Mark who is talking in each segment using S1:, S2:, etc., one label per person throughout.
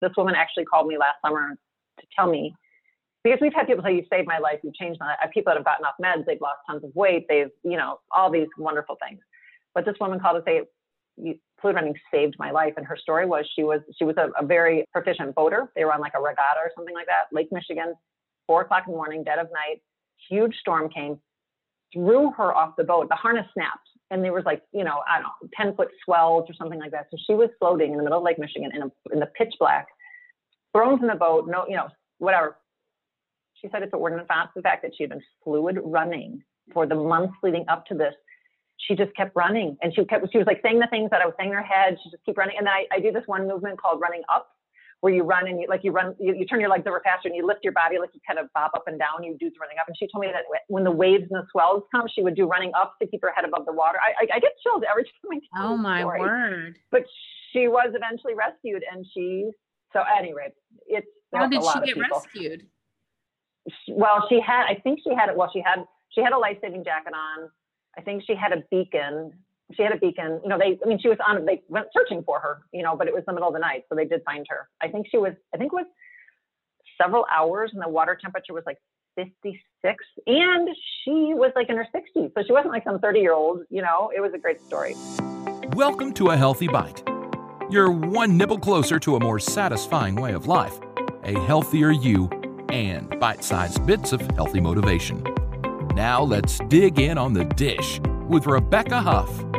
S1: This woman actually called me last summer to tell me because we've had people say you saved my life, you changed my life. Uh, people that have gotten off meds, they've lost tons of weight, they've you know all these wonderful things. But this woman called to say fluid running saved my life, and her story was she was she was a, a very proficient boater. They were on like a regatta or something like that, Lake Michigan, four o'clock in the morning, dead of night. Huge storm came, threw her off the boat. The harness snapped, and there was like you know I don't know ten foot swells or something like that. So she was floating in the middle of Lake Michigan in a, in the pitch black, thrown from the boat. No, you know whatever she said if it weren't for the fact that she had been fluid running for the months leading up to this, she just kept running and she kept she was like saying the things that I was saying in her head. She just keep running. And then I, I do this one movement called running up where you run and you like you run you, you turn your legs over faster and you lift your body like you kind of bob up and down you do running up and she told me that when the waves and the swells come she would do running up to keep her head above the water i i, I get chilled every time
S2: i tell oh my story. word
S1: but she was eventually rescued and she so anyway it's
S2: how did she get rescued
S1: well, she had, I think she had it. Well, she had, she had a life saving jacket on. I think she had a beacon. She had a beacon. You know, they, I mean, she was on, they went searching for her, you know, but it was the middle of the night. So they did find her. I think she was, I think it was several hours and the water temperature was like 56 and she was like in her 60s. So she wasn't like some 30 year old, you know, it was a great story.
S3: Welcome to A Healthy Bite. You're one nibble closer to a more satisfying way of life, a healthier you and bite sized bits of healthy motivation. Now let's dig in on the dish with Rebecca Huff.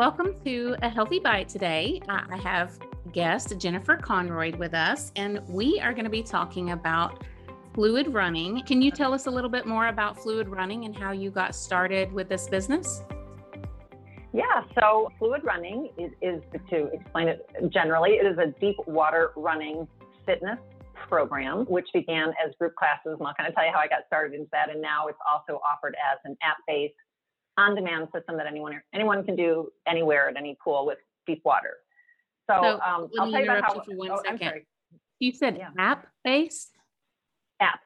S2: Welcome to A Healthy Bite today. I have guest Jennifer Conroyd with us, and we are going to be talking about fluid running. Can you tell us a little bit more about fluid running and how you got started with this business?
S1: Yeah, so fluid running is, is, to explain it generally, it is a deep water running fitness program, which began as group classes. I'm not going to tell you how I got started into that, and now it's also offered as an app-based, on-demand system that anyone anyone can do anywhere at any pool with deep water.
S2: So, so um, I'll tell you about how. For one oh, second. You said yeah. app-based.
S1: App.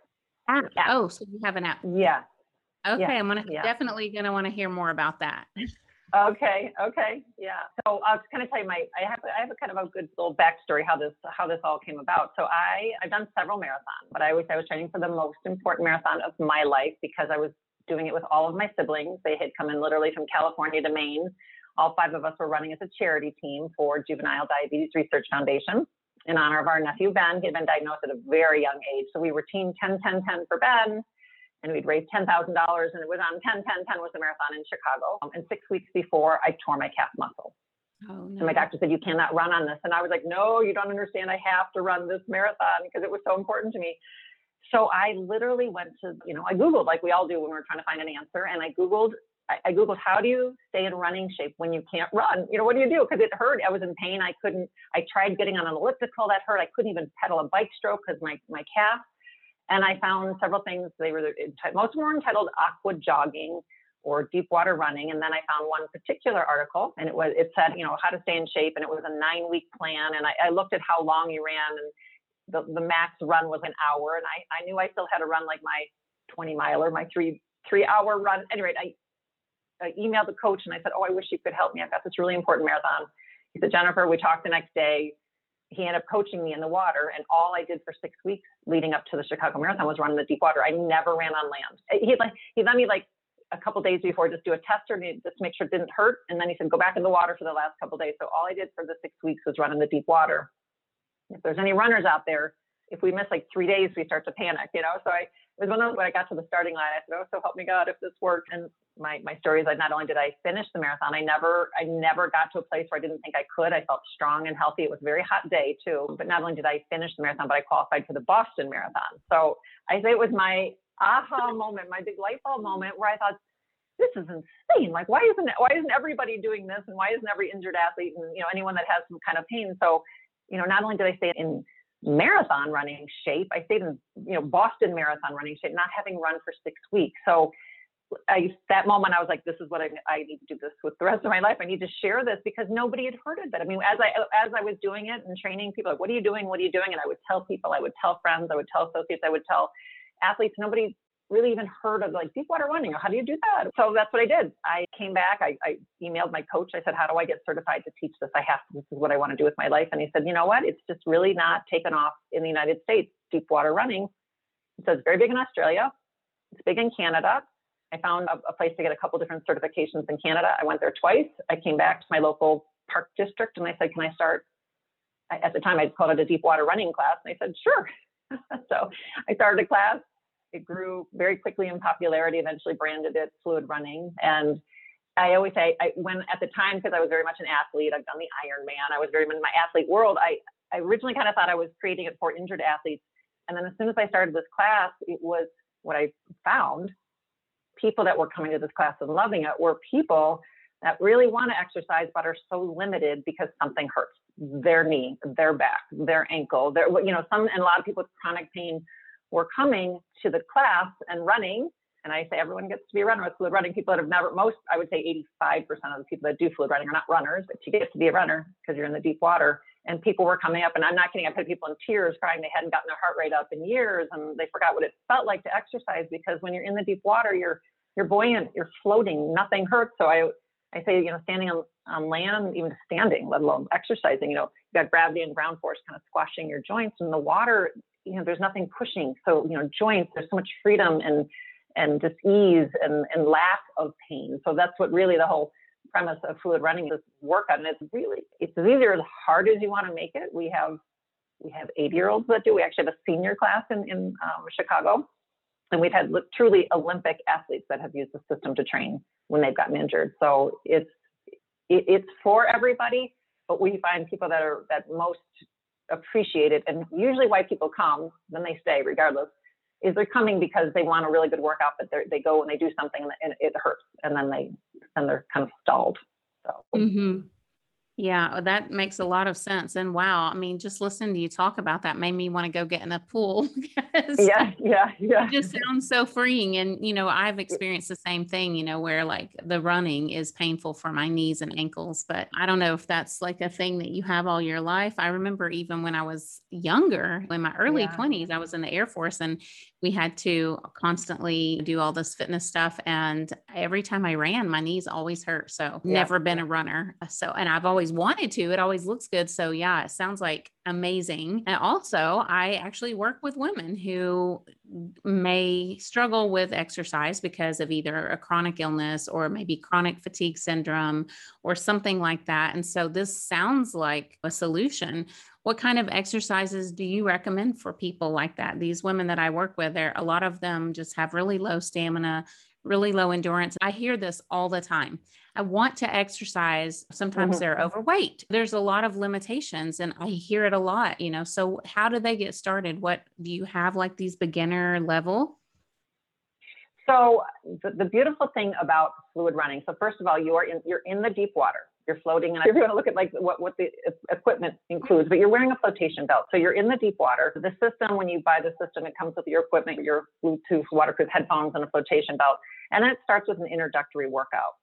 S2: App. app. Oh, so you have an app.
S1: Yeah.
S2: Okay, yeah. I'm gonna yeah. definitely gonna want to hear more about that.
S1: Okay. Okay. Yeah. So I'll just kind of tell you my, I have, I have a kind of a good little backstory how this, how this all came about. So I, I've done several marathons, but I always, I was training for the most important marathon of my life because I was doing it with all of my siblings. They had come in literally from California to Maine. All five of us were running as a charity team for Juvenile Diabetes Research Foundation in honor of our nephew Ben. He had been diagnosed at a very young age. So we were team 10, 10, 10 for Ben and we'd raised $10,000 and it was on 10, 10, 10 was the marathon in Chicago. Um, and six weeks before I tore my calf muscle. Oh, no. And my doctor said, you cannot run on this. And I was like, no, you don't understand. I have to run this marathon because it was so important to me. So I literally went to, you know, I Googled like we all do when we're trying to find an answer. And I Googled, I, Googled, how do you stay in running shape when you can't run? You know, what do you do? Because it hurt. I was in pain. I couldn't, I tried getting on an elliptical that hurt. I couldn't even pedal a bike stroke because my, my calf and I found several things. They were most of them were entitled aqua jogging or deep water running. And then I found one particular article and it was, it said, you know, how to stay in shape. And it was a nine week plan. And I, I looked at how long you ran and the, the max run was an hour. And I, I knew I still had to run like my 20 miler, my three, three hour run. Anyway, I, I emailed the coach and I said, Oh, I wish you could help me. I've got this really important marathon. He said, Jennifer, we talked the next day he ended up coaching me in the water. And all I did for six weeks leading up to the Chicago Marathon was run in the deep water. I never ran on land. Eh, he like he let me like a couple days before just do a tester to just make sure it didn't hurt. And then he said, go back in the water for the last couple days. So all I did for the six weeks was run in the deep water. If there's any runners out there, if we miss like three days, we start to panic, you know? So I, it was one of those when I got to the starting line, I said, oh, so help me God if this works. And my, my story is like, not only did I finish the marathon, I never, I never got to a place where I didn't think I could. I felt strong and healthy. It was a very hot day too. But not only did I finish the marathon, but I qualified for the Boston Marathon. So I say it was my aha moment, my big light bulb moment where I thought, this is insane. Like, why isn't why isn't everybody doing this? And why isn't every injured athlete and, you know, anyone that has some kind of pain? So, you know, not only did I stay in marathon running shape, I stayed in, you know, Boston marathon running shape, not having run for six weeks. So I, that moment I was like, this is what I, I need to do this with the rest of my life. I need to share this because nobody had heard of it. I mean, as I, as I was doing it and training people, like, what are you doing? What are you doing? And I would tell people, I would tell friends, I would tell associates, I would tell athletes, nobody really even heard of like deep water running. How do you do that? So that's what I did. I came back. I, I emailed my coach. I said, How do I get certified to teach this? I have to. This is what I want to do with my life. And he said, You know what? It's just really not taken off in the United States. Deep water running. He says, Very big in Australia. It's big in Canada. I found a, a place to get a couple different certifications in Canada. I went there twice. I came back to my local park district and I said, Can I start? At the time, I called it a deep water running class. And they said, Sure. so I started a class. It grew very quickly in popularity, eventually branded it Fluid Running. And I always say, I, when at the time, because I was very much an athlete, I've done the Ironman, I was very much in my athlete world. I, I originally kind of thought I was creating it for injured athletes. And then as soon as I started this class, it was what I found people that were coming to this class and loving it were people that really want to exercise but are so limited because something hurts their knee, their back, their ankle, their you know some and a lot of people with chronic pain were coming to the class and running. And I say everyone gets to be a runner with fluid running. People that have never, most, I would say 85% of the people that do fluid running are not runners, but you get to be a runner because you're in the deep water. And people were coming up, and I'm not kidding, I put people in tears crying they hadn't gotten their heart rate up in years and they forgot what it felt like to exercise because when you're in the deep water, you're you're buoyant, you're floating, nothing hurts. So I I say, you know, standing on, on land, even standing, let alone exercising, you know, you got gravity and ground force kind of squashing your joints. And the water, you know, there's nothing pushing. So, you know, joints, there's so much freedom and and just ease and, and lack of pain. So that's what really the whole premise of fluid running is work on. And it's really, it's either as hard as you want to make it. We have we have 80 year olds that do. We actually have a senior class in, in um, Chicago and we've had truly Olympic athletes that have used the system to train when they've gotten injured. So it's it, it's for everybody, but we find people that are that most appreciate it, and usually why people come, then they stay regardless, is they're coming because they want a really good workout, but they go and they do something and it hurts, and then they then they're kind of stalled. So.
S2: Mm-hmm. Yeah, that makes a lot of sense. And wow, I mean, just listening to you talk about that made me want to go get in a pool.
S1: yeah, yeah, yeah.
S2: It just sounds so freeing. And, you know, I've experienced the same thing, you know, where like the running is painful for my knees and ankles. But I don't know if that's like a thing that you have all your life. I remember even when I was younger, in my early yeah. 20s, I was in the Air Force and we had to constantly do all this fitness stuff. And every time I ran, my knees always hurt. So, yeah. never been a runner. So, and I've always wanted to, it always looks good. So, yeah, it sounds like amazing. And also, I actually work with women who may struggle with exercise because of either a chronic illness or maybe chronic fatigue syndrome or something like that. And so, this sounds like a solution what kind of exercises do you recommend for people like that? These women that I work with, there a lot of them just have really low stamina, really low endurance. I hear this all the time. I want to exercise. Sometimes mm-hmm. they're overweight. There's a lot of limitations and I hear it a lot, you know. So how do they get started? What do you have like these beginner level?
S1: So the, the beautiful thing about fluid running. So first of all, you're in you're in the deep water you're floating. And if you want to look at like what, what the equipment includes, but you're wearing a flotation belt. So you're in the deep water. The system, when you buy the system, it comes with your equipment, your Bluetooth waterproof headphones and a flotation belt. And then it starts with an introductory workout.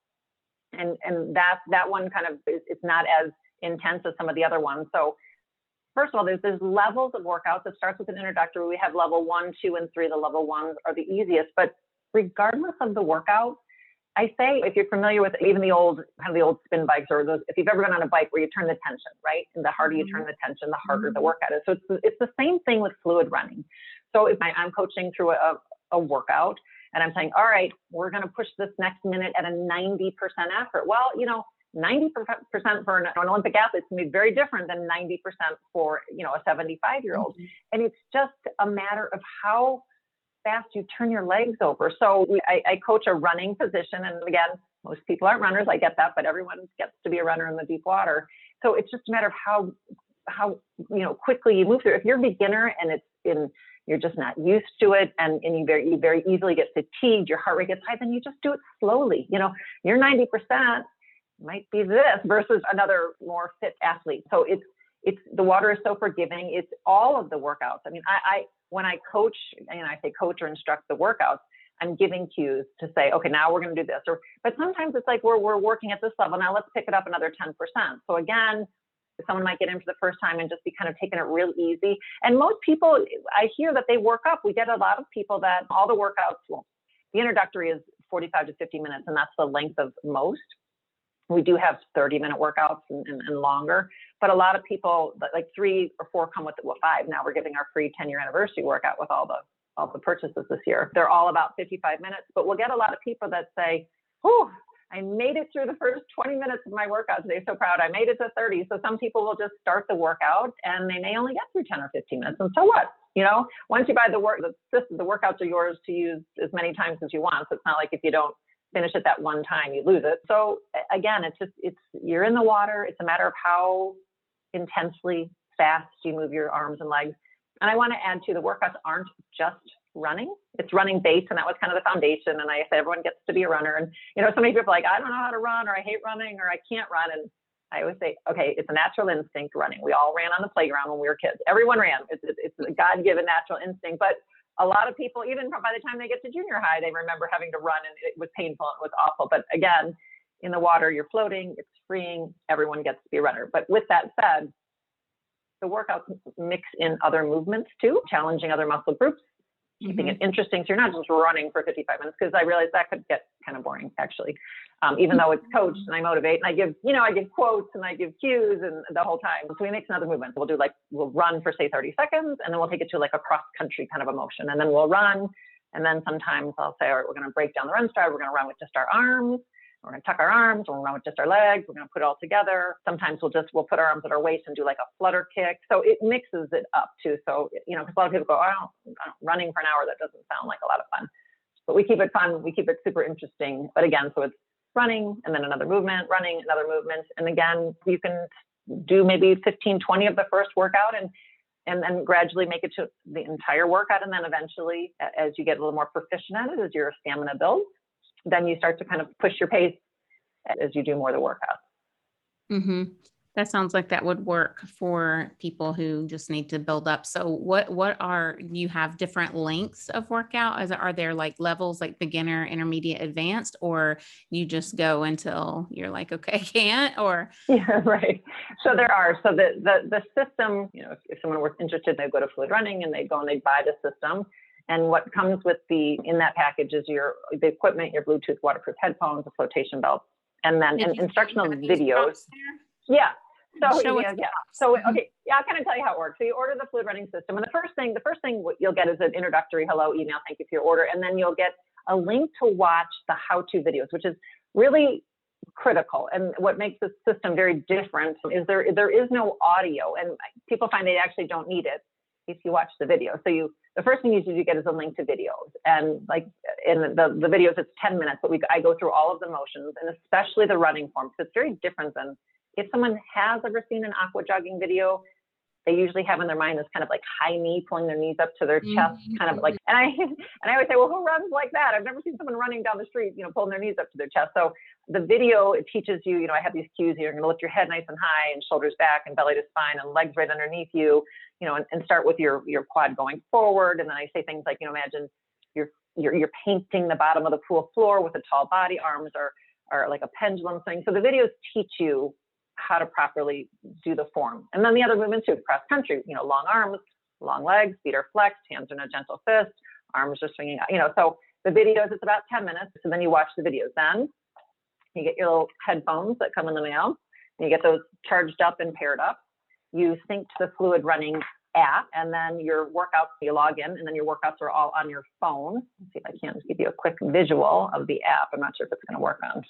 S1: And, and that, that one kind of, it's not as intense as some of the other ones. So first of all, there's, there's levels of workouts. It starts with an introductory. We have level one, two, and three. The level ones are the easiest, but regardless of the workout, I say if you're familiar with even the old kind of the old spin bikes or those, if you've ever been on a bike where you turn the tension, right? And the harder you turn mm-hmm. the tension, the harder mm-hmm. the workout is. So it's it's the same thing with fluid running. So if I, I'm coaching through a, a workout and I'm saying, all right, we're going to push this next minute at a 90% effort. Well, you know, 90% for an, Olympic athlete to be very different than 90% for, you know, a 75 year old. Mm-hmm. And it's just a matter of how fast you turn your legs over. So I, I coach a running position. And again, most people aren't runners. I get that, but everyone gets to be a runner in the deep water. So it's just a matter of how, how, you know, quickly you move through. If you're a beginner and it's in, you're just not used to it and, and you very you very easily get fatigued, your heart rate gets high, then you just do it slowly. You know, you're 90% might be this versus another more fit athlete. So it's it's the water is so forgiving. It's all of the workouts. I mean, I, I when I coach, and I say coach or instruct the workouts, I'm giving cues to say, okay, now we're going to do this. Or, but sometimes it's like we're we're working at this level. Now let's pick it up another 10%. So again, Someone might get in for the first time and just be kind of taking it real easy. And most people, I hear that they work up. We get a lot of people that all the workouts, well, the introductory is 45 to 50 minutes, and that's the length of most. We do have 30 minute workouts and, and, and longer, but a lot of people, like three or four, come with five. Now we're giving our free 10 year anniversary workout with all the all the purchases this year. They're all about 55 minutes, but we'll get a lot of people that say, "Oh, I made it through the first 20 minutes of my workout today. So proud. I made it to 30." So some people will just start the workout and they may only get through 10 or 15 minutes, and so what? You know, once you buy the work, the, the workouts are yours to use as many times as you want. So it's not like if you don't finish it that one time, you lose it. So again, it's just it's you're in the water. It's a matter of how intensely fast you move your arms and legs. And I want to add to the workouts aren't just running. It's running base, and that was kind of the foundation. And I said everyone gets to be a runner. And you know, so many people are like, I don't know how to run, or I hate running, or I can't run. And I always say, okay, it's a natural instinct running. We all ran on the playground when we were kids. Everyone ran. It's, it's a God-given natural instinct. But a lot of people, even by the time they get to junior high, they remember having to run and it was painful and it was awful. But again, in the water, you're floating, it's freeing, everyone gets to be a runner. But with that said, the workouts mix in other movements too, challenging other muscle groups, keeping mm-hmm. it interesting. So you're not just running for 55 minutes because I realize that could get kind of boring actually. Um, even though it's coached and I motivate and I give, you know, I give quotes and I give cues and the whole time. So we make another movement. So we'll do like, we'll run for say 30 seconds and then we'll take it to like a cross country kind of a motion. And then we'll run. And then sometimes I'll say, all right, we're going to break down the run stride. We're going to run with just our arms. We're going to tuck our arms. We're going to run with just our legs. We're going to put it all together. Sometimes we'll just, we'll put our arms at our waist and do like a flutter kick. So it mixes it up too. So, you know, because a lot of people go, oh, I don't, I don't, running for an hour, that doesn't sound like a lot of fun. But we keep it fun. We keep it super interesting. But again, so it's running and then another movement, running, another movement. And again, you can do maybe 15, 20 of the first workout and and then gradually make it to the entire workout. And then eventually, as you get a little more proficient at it, as your stamina builds, then you start to kind of push your pace as you do more of the workouts.
S2: Mm-hmm. That sounds like that would work for people who just need to build up. So what what are you have different lengths of workout? Is are there like levels like beginner, intermediate, advanced, or you just go until you're like, okay, I can't or
S1: Yeah, right. So there are. So the the the system, you know, if, if someone were interested, they go to fluid running and they go and they buy the system. And what comes with the in that package is your the equipment, your Bluetooth waterproof headphones, a flotation belt, and then in, instructional videos. Yeah. So yeah, yeah. So okay, yeah, I'll kind of tell you how it works. So you order the fluid running system, and the first thing, the first thing you'll get is an introductory hello email, thank you for your order, and then you'll get a link to watch the how-to videos, which is really critical. And what makes this system very different is there there is no audio, and people find they actually don't need it if you watch the video. So you the first thing you do get is a link to videos and like in the, the videos it's 10 minutes but we i go through all of the motions and especially the running form because it's very different than if someone has ever seen an aqua jogging video they usually have in their mind this kind of like high knee pulling their knees up to their chest mm-hmm. kind of like and i and i always say well who runs like that? I've never seen someone running down the street you know pulling their knees up to their chest. So the video it teaches you you know i have these cues here you're going to lift your head nice and high and shoulders back and belly to spine and legs right underneath you you know and, and start with your your quad going forward and then i say things like you know imagine you're you're, you're painting the bottom of the pool floor with a tall body arms are are like a pendulum thing so the videos teach you how to properly do the form. And then the other movements too, cross country, you know, long arms, long legs, feet are flexed, hands are in a gentle fist, arms are swinging you know, so the videos, it's about 10 minutes. So then you watch the videos. Then you get your little headphones that come in the mail and you get those charged up and paired up. You sync to the fluid running app and then your workouts, you log in and then your workouts are all on your phone. Let's see if I can give you a quick visual of the app. I'm not sure if it's going to work on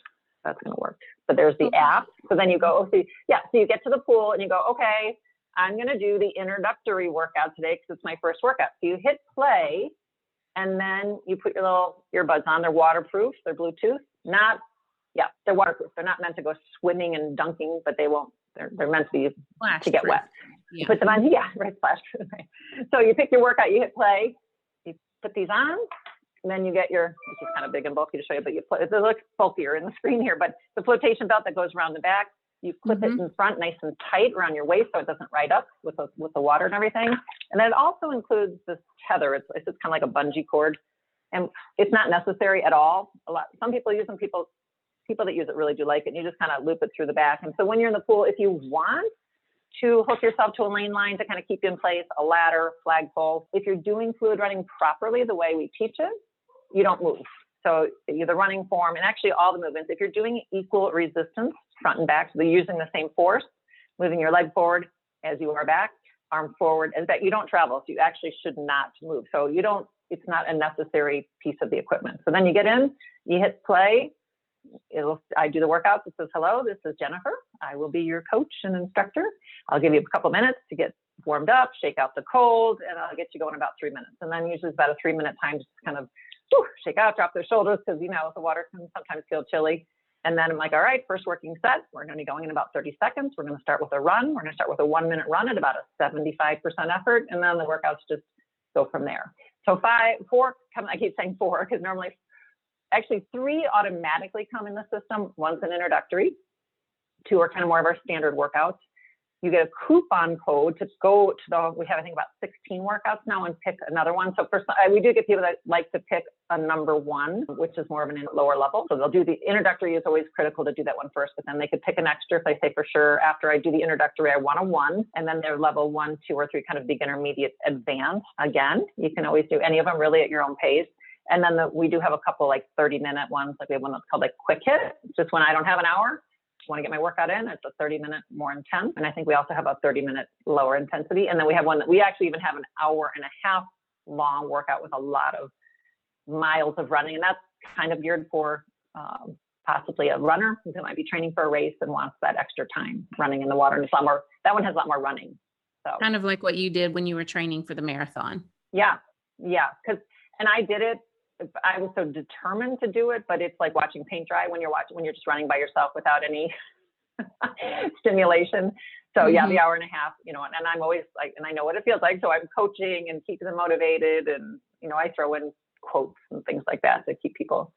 S1: that's going to work. But there's the app. So then you go, oh, yeah, so you get to the pool and you go, okay, I'm going to do the introductory workout today because it's my first workout. So you hit play and then you put your little earbuds on. They're waterproof, they're Bluetooth. Not, yeah, they're waterproof. They're not meant to go swimming and dunking, but they won't, they're, they're meant to be
S2: Flash
S1: to get
S2: proof.
S1: wet.
S2: Yeah.
S1: Put them on, yeah, right, splash. Right. So you pick your workout, you hit play, you put these on, and then you get your, this is kind of big and bulky to show you, but you put, it looks bulkier in the screen here, but the flotation belt that goes around the back, you clip
S2: Mhm.
S1: it in front nice and tight around your waist so it doesn't ride up with the, with the water and everything. And then it also includes this tether. It's, it's just kind of like a bungee cord. And it's not necessary at all. A lot, some people use them, people, people that use it really do like it. And you just kind of loop it through the back. And so when you're in the pool, if you want, to hook yourself to a lane line to kind of keep you in place, a ladder, flagpole. If you're doing fluid running properly, the way we teach it, you don't move. So the running form and actually all the movements, if you're doing equal resistance front and back, so you're using the same force, moving your leg forward as you are back, arm forward, and that you don't travel. So you actually should not move. So you don't, it's not a necessary piece of the equipment. So then you get in, you hit play. It'll, I do the workout that says, hello, this is Jennifer. I will be your coach and instructor. I'll give you a couple minutes to get warmed up, shake out the cold, and I'll get you going about three minutes. And then usually it's about a three minute time just kind of whew, shake out, drop their shoulders because you know the water can sometimes feel chilly. And then I'm like, all right, first working set. We're going to be going in about 30 seconds. We're going to start with a run. We're going to start with a one minute run at about a 75% effort. And then the workouts just go from there. So five, four, come, I keep saying four because normally, actually three automatically come in the system. One's an introductory. Two are kind of more of our standard workouts you get a coupon code to go to the we have i think about 16 workouts now and pick another one. So first we do get people that like to pick a number one which is more of an lower level. So they'll do the introductory is always critical to do that one first but then they could pick an extra if they say for sure after i do the introductory i want a one and then they're level one two or three kind of beginner intermediate advanced. Again you can always do any of them really at your own pace. And then the, we do have a couple like 30 minute ones like we have one that's called like quick hit. Just when i don't have an hour want to get my workout in, it's a 30 minute more intense. And I think we also have a 30 minute lower intensity. And then we have one that we actually even have an hour and a half long workout with a lot of miles of running. And that's kind of geared for um, possibly a runner who might be training for a race and wants that extra time running in the water. And it's a lot more, that one has a lot more running. So
S2: kind of like what you did when you were training for the marathon.
S1: Yeah. Yeah. Cause, and I did it I was so determined to do it, but it's like watching paint dry when you're watching when you're just running by yourself without any stimulation. So mm-hmm. yeah, the hour and a half, you know, and, and, I'm always like, and I know what it feels like. So I'm coaching and keeping them motivated, and you know, I throw in quotes and things like that to keep people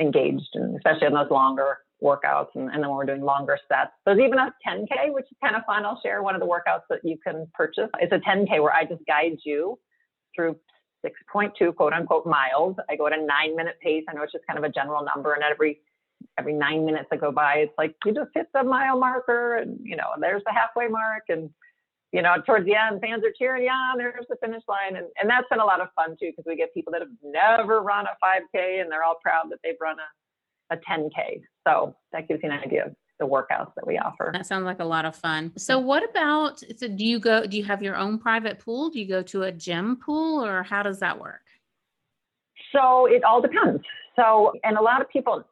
S1: engaged, and especially in those longer workouts. And, and then when we're doing longer sets, there's even a 10k, which is kind of fun. I'll share one of the workouts that you can purchase. It's a 10k where I just guide you through 6.2 quote unquote miles. I go at a nine minute pace. I know it's just kind of a general number, and every every nine minutes that go by, it's like you just hit the mile marker, and you know, there's the halfway mark, and you know, towards the end, fans are cheering, yeah, there's the finish line, and and that's been a lot of fun too because we get people that have never run a 5K, and they're all proud that they've run a a 10K. So that gives you an idea the workouts that we offer.
S2: That sounds like a lot of fun. So what about so do you go do you have your own private pool? Do you go to a gym pool or how does that work?
S1: So it all depends. So and a lot of people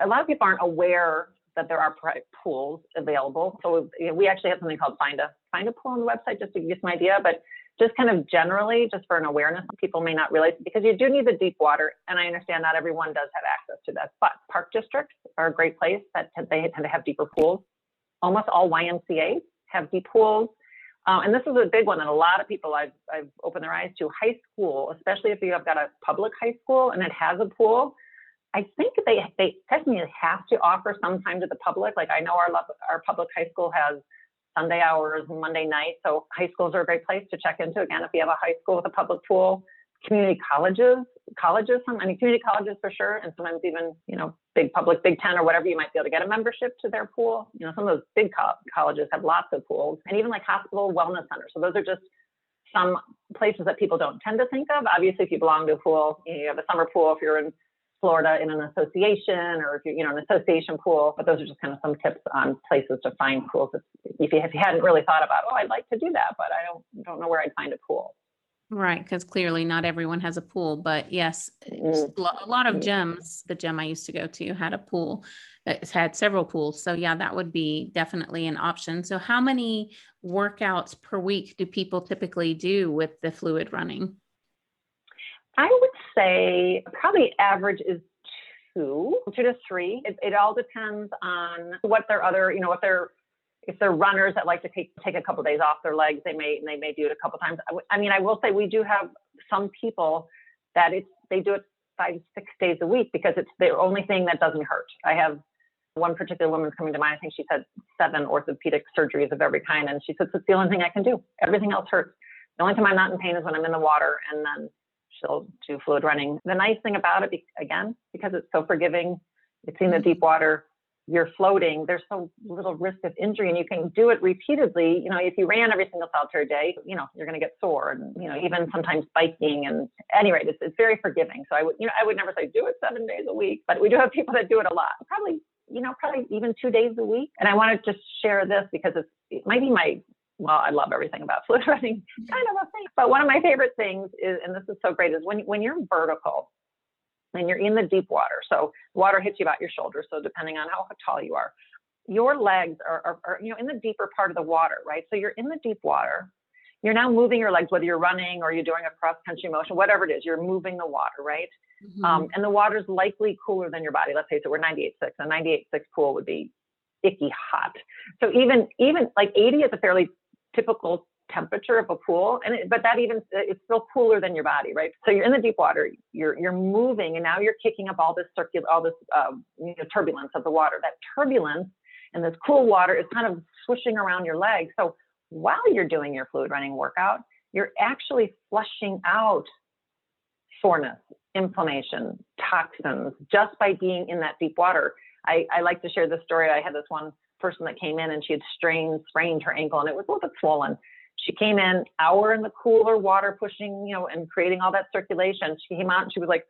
S1: a lot of people aren't aware that there are private pools available. So we actually have something called Find a Find a Pool on the website just to give you some idea, but just kind of generally, just for an awareness, people may not realize because you do need the deep water, and I understand not everyone does have access to that. But park districts are a great place that they tend to have deeper pools. Almost all YMCA's have deep pools, um, and this is a big one that a lot of people I've, I've opened their eyes to. High school, especially if you have got a public high school and it has a pool, I think they they technically have to offer some time to the public. Like I know our our public high school has Sunday hours, Monday night. So high schools are a great place to check into. Again, if you have a high school with a public pool, community colleges, colleges, I mean, community colleges for sure, and sometimes even, you know, big public, Big Ten or whatever, you might be able to get a membership to their pool. You know, some of those big co- colleges have lots of pools, and even like hospital wellness centers. So those are just some places that people don't tend to think of. Obviously, if you belong to a pool, you have a summer pool. If you're in Florida in an association or if you're, you know an association pool. But those are just kind of some tips on places to find pools if, if you, if you hadn't really thought about oh I'd like to do that but I don't don't know where I'd find a pool.
S2: Right, because clearly not everyone has a pool, but yes, mm. a lot of gyms. The gym I used to go to had a pool. It had several pools, so yeah, that would be definitely an option. So, how many workouts per week do people typically do with the fluid running?
S1: I would say probably average is two, two to three. It, it all depends on what their other, you know, if they're if they're runners that like to take take a couple of days off their legs, they may they may do it a couple times. I, I mean, I will say we do have some people that it's they do it five six days a week because it's the only thing that doesn't hurt. I have one particular woman coming to mind. I think she's had seven orthopedic surgeries of every kind, and she says it's the only thing I can do. Everything else hurts. The only time I'm not in pain is when I'm in the water, and then she'll do fluid running. The nice thing about it, again, because it's so forgiving, it's in the mm-hmm. deep water, you're floating, there's so little risk of injury and you can do it repeatedly. You know, if you ran every single solitary day, you know, you're going to get sore and, you know, even sometimes biking and at any rate, it's, it's very forgiving. So I would, you know, I would never say do it seven days a week, but we do have people that do it a lot, probably, you know, probably even two days a week. And I want to just share this because it's, it might be my well, I love everything about fluid running, kind of a thing. But one of my favorite things is, and this is so great, is when when you're vertical, and you're in the deep water. So water hits you about your shoulders. So depending on how tall you are, your legs are, are, are, you know in the deeper part of the water, right? So you're in the deep water. You're now moving your legs, whether you're running or you're doing a cross country motion, whatever it is, you're moving the water, right? Mm-hmm. Um, and the water's likely cooler than your body. Let's say so we're 98.6. A 98.6 pool would be icky hot. So even even like 80 is a fairly typical temperature of a pool and it, but that even it's still cooler than your body right? So you're in the deep water you're you're moving and now you're kicking up all this circular all this um, you know, turbulence of the water. That turbulence and this cool water is kind of swishing around your legs. So while you're doing your fluid running workout you're actually flushing out soreness inflammation toxins just by being in that deep water. I, I like to share this story. I had this one person that came in and she had strained sprained her ankle and it was a little bit swollen she came in hour in the cooler water, pushing, you know, and creating all that circulation. She came out and she was like,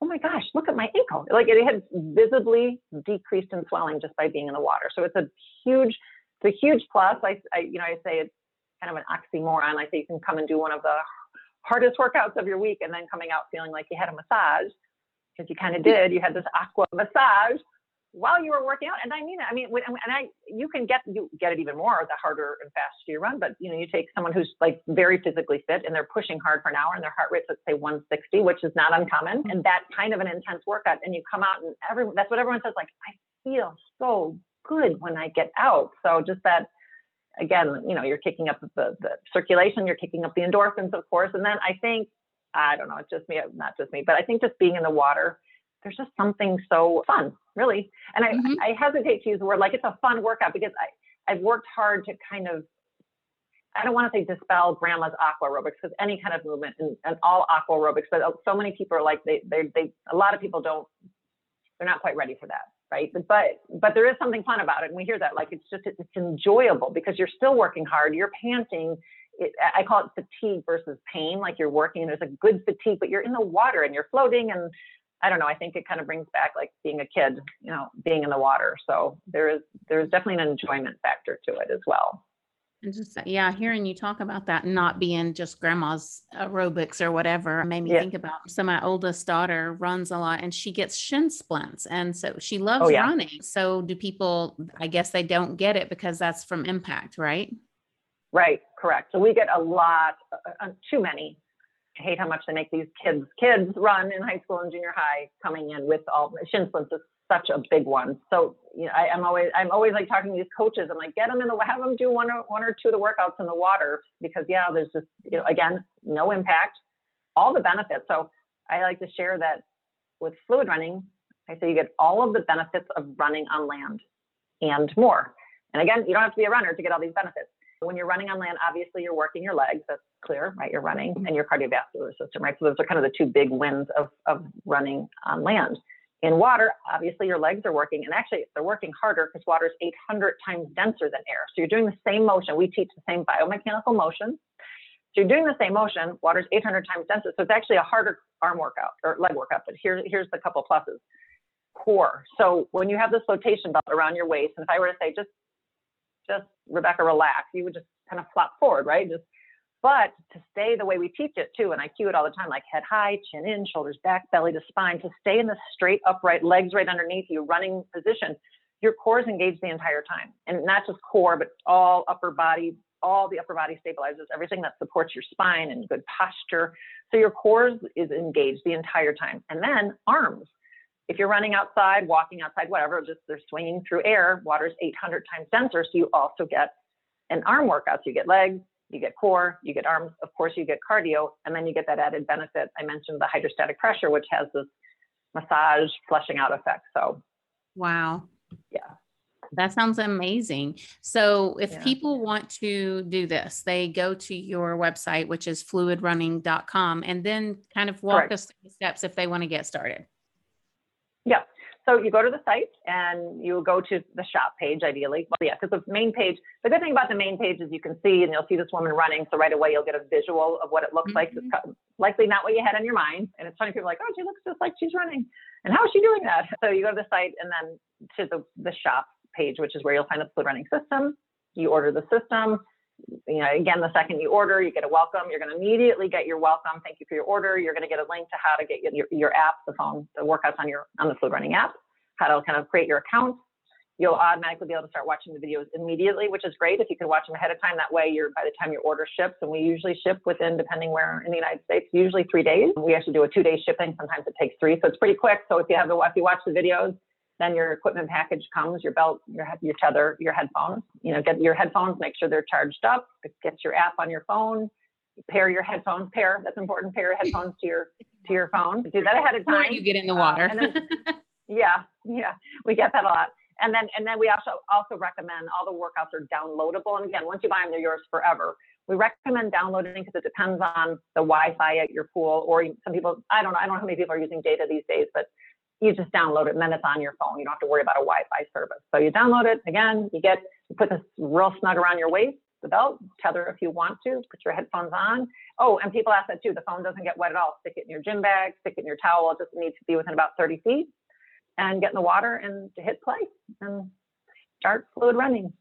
S1: oh my gosh, look at my ankle. Like it had visibly decreased in swelling just by being in the water. So it's a huge, it's a huge plus. I, I you know, I say it's kind of an oxymoron. I say you can come and do one of the hardest workouts of your week and then coming out feeling like you had a massage because you kind of did. You had this aqua massage while you were working out. And I mean. I mean, and I, you can get you get it even more the harder and faster you run. But you know, you take someone who's like very physically fit and they're pushing hard for an hour and their heart rate's let's say 160, which is not uncommon, mm-hmm. and that kind of an intense workout. And you come out and everyone that's what everyone says. Like, I feel so good when I get out. So just that. Again, you know, you're kicking up the, the circulation, you're kicking up the endorphins, of course. And then I think, I don't know, it's just me, not just me, but I think just being in the water, there's just something so fun, really. And I, mm-hmm. I hesitate to use the word like it's a fun workout because I, I've worked hard to kind of, I don't want to say dispel grandma's aqua aerobics because any kind of movement and, and all aqua aerobics, but so many people are like, they, they, they, a lot of people don't, they're not quite ready for that. Right. But, but there is something fun about it. And we hear that like, it's just, it's enjoyable because you're still working hard. You're panting. It, I call it fatigue versus pain. Like you're working, there's a good fatigue, but you're in the water and you're floating and I don't know. I think it kind of brings back like being a kid, you know, being in the water. So there is there's definitely an enjoyment factor to it as well.
S2: And just yeah, hearing you talk about that not being just grandma's aerobics or whatever made me yeah. think about. So my oldest daughter runs a lot and she gets shin splints, and so she loves oh, yeah. running. So do people? I guess they don't get it because that's from impact, right?
S1: Right. Correct. So we get a lot, uh, uh too many hate how much they make these kids kids run in high school and junior high coming in with all shin splints is such a big one. So you know, I, am always I'm always like talking to these coaches. I'm like, get them in the have them do one or one or two of the workouts in the water because yeah, there's just you know again no impact, all the benefits. So I like to share that with fluid running. I say you get all of the benefits of running on land and more. And again, you don't have to be a runner to get all these benefits. When you're running on land, obviously you're working your legs. That's clear, right? You're running mm-hmm. and your cardiovascular system, right? So those are kind of the two big wins of, of running on land. In water, obviously your legs are working, and actually they're working harder because water is 800 times denser than air. So you're doing the same motion. We teach the same biomechanical motion. So you're doing the same motion. Water is 800 times denser. So it's actually a harder arm workout or leg workout. But here, here's the couple pluses. Core. So when you have this flotation belt around your waist, and if I were to say just just Rebecca, relax. You would just kind of flop forward, right? Just, but to stay the way we teach it too, and I cue it all the time, like head high, chin in, shoulders back, belly to spine, to stay in the straight upright, legs right underneath you, running position. Your core is engaged the entire time, and not just core, but all upper body, all the upper body stabilizers, everything that supports your spine and good posture. So your core is engaged the entire time, and then arms if you're running outside, walking outside, whatever, just they're swinging through air, water's 800 times denser. So you also get an arm workout. So you get legs, you get core, you get arms, of course, you get cardio, and then you get that added benefit. I mentioned the hydrostatic pressure, which has this massage flushing out effect. So,
S2: wow.
S1: Yeah.
S2: That sounds amazing. So, if yeah. people want to do this, they go to your website, which is fluidrunning.com, and then kind of walk Correct. us through the steps if they want to get started.
S1: Yeah. So you go to the site and you go to the shop page, ideally. Well, yeah, because the main page, the good thing about the main page is you can see and you'll see this woman running. So right away you'll get a visual of what it looks like. It's
S2: Mhm.
S1: likely not what you had in your mind. And it's funny, people are like, oh, she looks just like she's running. And how is she doing that? So you go to the site and then to the, the shop page, which is where you'll find the fluid running system. You order the system. You know, again, the second you order, you get a welcome. You're going to immediately get your welcome. Thank you for your order. You're going to get a link to how to get your, your app, the phone, the workouts on your on the fluid running app, how to kind of create your account. You'll automatically be able to start watching the videos immediately, which is great if you can watch them ahead of time. That way, you're by the time your order ships, and we usually ship within, depending where in the United States, usually three days. We actually do a two-day shipping. Sometimes it takes three, so it's pretty quick. So if you have the if you watch the videos, then your equipment package comes, your belt, your head- your tether, your headphones. You know, get your headphones, make sure they're charged up. Get your app on your phone. Pair your headphones. Pair that's important. Pair your headphones to your to your phone. Do that ahead of time.
S2: Before you get in the
S1: Uh,
S2: water.
S1: and then- Yeah, yeah, we get that a lot. And then and then we also also recommend all the workouts are downloadable. And again, once you buy them, they're yours forever. We recommend downloading because it depends on the Wi-Fi at your pool, or some people. I don't know. I don't know how many people are using data these days, but you just download it and then it's on your phone. You don't have to worry about a Wi-Fi service. So you download it. Again, you get you put this real snug around your waist, the belt, tether if you want to, put your headphones on. Oh, and people ask that too. The phone doesn't get wet at all. Stick it in your gym bag, stick it in your towel. It just needs to be within about 30 feet and get in the water and hit play and start fluid running.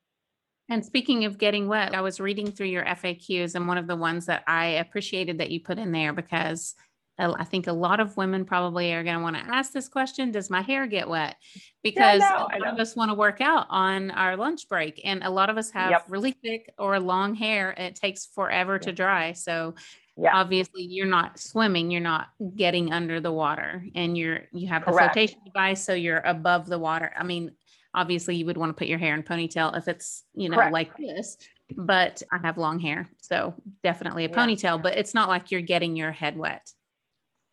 S2: And speaking of getting wet, I was reading through your FAQs, and one of the ones that I appreciated that you put in there because I think a lot of women probably are going to want to ask this question Does my hair get wet? Because
S1: know, I
S2: a lot of us want to work out on our lunch break, and a lot of us have
S1: Yep.
S2: really thick or long hair, and it takes forever to dry. So,
S1: Yeah.
S2: obviously, you're not swimming, you're not getting under the water, and you're you have the
S1: Correct.
S2: flotation device, so you're above the water. I mean, obviously you would want to put your hair in ponytail if it's you know
S1: Correct.
S2: like this but i have long hair so definitely a
S1: Yeah.
S2: ponytail but it's not like you're getting your head wet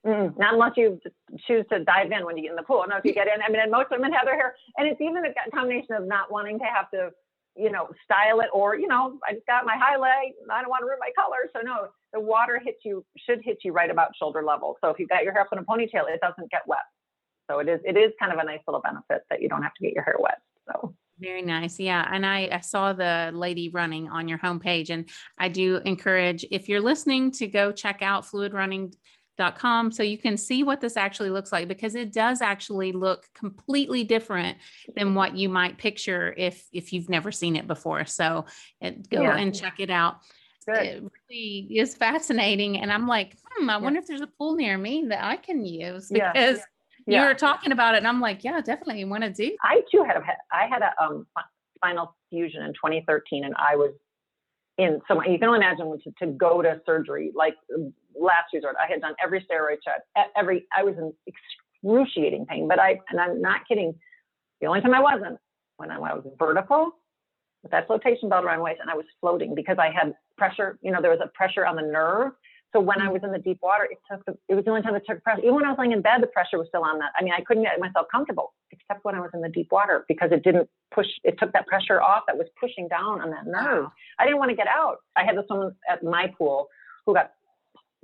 S1: Mm-mm. Not unless you choose to dive in when you get in the pool. No, if you get in, I mean, and most women have their hair, and it's even a combination of not wanting to have to, you know, style it, or you know, I just got my highlight, I don't want to ruin my color. So no, the water hits you should hit you right about shoulder level. So if you've got your hair up in a ponytail, it doesn't get wet. So it is it is kind of a nice little benefit that you don't have to get your hair wet. So
S2: very nice yeah and i i saw the lady running on your homepage and i do encourage if you're listening to go check out fluidrunning.com so you can see what this actually looks like because it does actually look completely different than what you might picture if if you've never seen it before so it, go
S1: Yeah.
S2: and check it out
S1: good.
S2: it really is fascinating. And I'm like, hmm, I wonder if there's a pool near me that I can use
S1: Yeah.
S2: because you
S1: Yeah.
S2: were talking about it. And I'm like, yeah, definitely want to do.
S1: I too had a I had a um, spinal fusion in 2013, and I was in so you can only imagine to, to go to surgery like last resort. I had done every steroid shot, every I was in excruciating pain, but I and I'm not kidding. The only time I wasn't when I, when I was vertical with that flotation belt around my waist, and I was floating because I had pressure. You know, there was a pressure on the nerve. So when I mm-hmm. was in the deep water, it took the, it was the only time it took pressure. Even when I was laying in bed, the pressure was still on that. I mean, I couldn't get myself comfortable except when I was in the deep water because it didn't push. It took that pressure off that was pushing down on that nerve. I didn't want to get out. I had this woman at my pool who got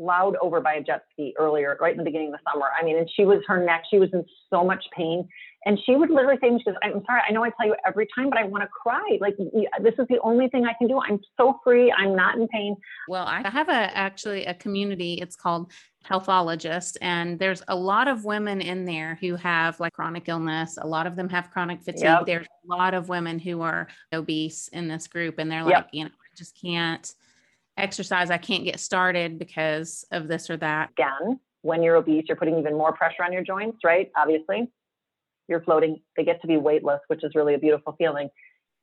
S1: plowed over by a jet ski earlier, right in the beginning of the summer. I mean, and she was her neck. She was in so much pain, and she would literally say, to me, "She goes, I'm sorry. I know I tell you every time, but I want to cry. Like this is the only thing I can do. I'm so free. I'm not in pain.
S2: Well, I have a actually a community. It's called Healthologist, and there's a lot of women in there who have like chronic illness. A lot of them have chronic fatigue.
S1: Yep.
S2: There's a lot of women who are obese in this group, and they're
S1: Yep.
S2: like, you know, I just can't exercise. I can't get started because of this or that.
S1: Again, when you're obese, you're putting even more pressure on your joints, right? Obviously, you're floating. They get to be weightless, which is really a beautiful feeling.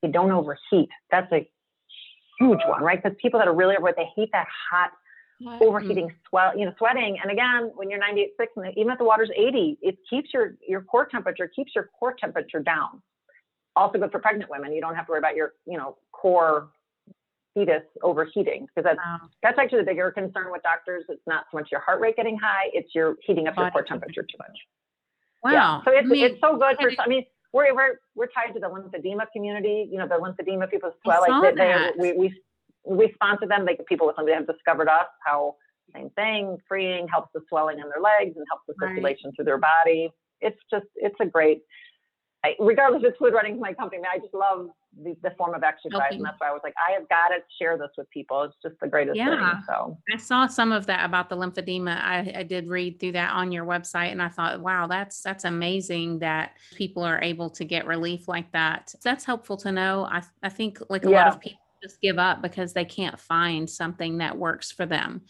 S1: You don't overheat. That's a huge one, right? Because people that are really overweight, they hate that hot
S2: Mm.
S1: overheating, swell, you know, sweating. And again, when you're 98.6, and even if the water's 80, it keeps your your core temperature keeps your core temperature down. Also good for pregnant women. You don't have to worry about your, you know, core fetus overheating because that's
S2: Wow.
S1: that's actually the bigger concern with doctors. It's not so much your heart rate getting high; it's your heating up your core
S2: temperature.
S1: too much.
S2: Wow.
S1: Yeah. So it's
S2: I mean,
S1: it's so good for. I mean, we're we're we're tied to the lymphedema community. You know, the lymphedema people
S2: I
S1: swell
S2: saw
S1: like they, we we we sponsor them. They people with them they have discovered us how same thing freeing helps the swelling in their legs and helps the
S2: Right.
S1: circulation through their body. it's just it's a great. I, regardless if it's fluid running my company, I just love the, the form of exercise, and that's why I was like, I have got to share this with people. It's just the greatest
S2: Yeah.
S1: thing. So
S2: I saw some of that about the lymphedema. I, I did read through that on your website and I thought, wow, that's that's amazing that people are able to get relief like that. That's helpful to know. I, I think like a lot of people just give up because they can't find something that works for them.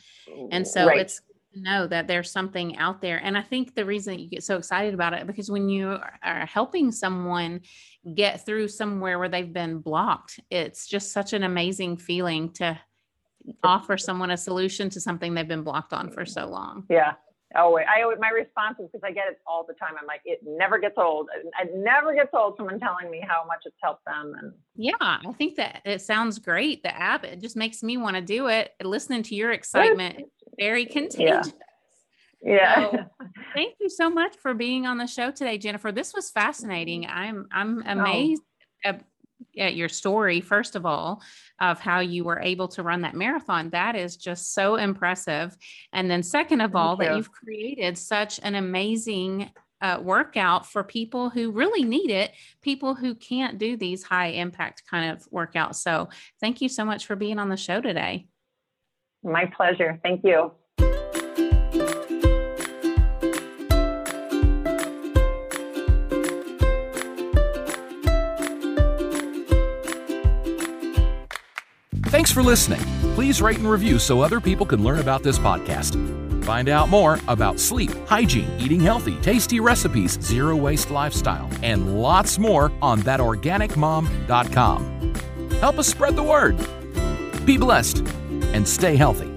S2: And so
S1: right.
S2: it's know that there's something out there. And I think the reason that you get so excited about it because when you are- helping someone get through somewhere where they've been blocked, it's just such an amazing feeling to offer someone a solution to something they've been blocked on for so long.
S1: Yeah. Oh, wait. I always, my response is because I get it all the time. I'm like, it never gets old. It never gets old. Someone telling me how much it's helped them. And
S2: Yeah, I think that it sounds great. The app, it just makes me want to do it. Listening to your excitement, very contagious.
S1: yeah.
S2: So- Thank you so much for being on the show today, Jennifer. This was fascinating. I'm I'm amazed at, at your story, first of all, of how you were able to run that marathon. That is just so impressive. And then second of
S1: Thank
S2: all, that
S1: you.
S2: you've created such an amazing uh, workout for people who really need it, people who can't do these high impact kind of workouts. So thank you so much for being on the show today.
S1: My pleasure. Thank you.
S3: Thanks for listening. Please rate and review so other people can learn about this podcast. Find out more about sleep, hygiene, eating healthy, tasty recipes, zero waste lifestyle, and lots more on thatorganicmom.com. Help us spread the word. Be blessed and stay healthy.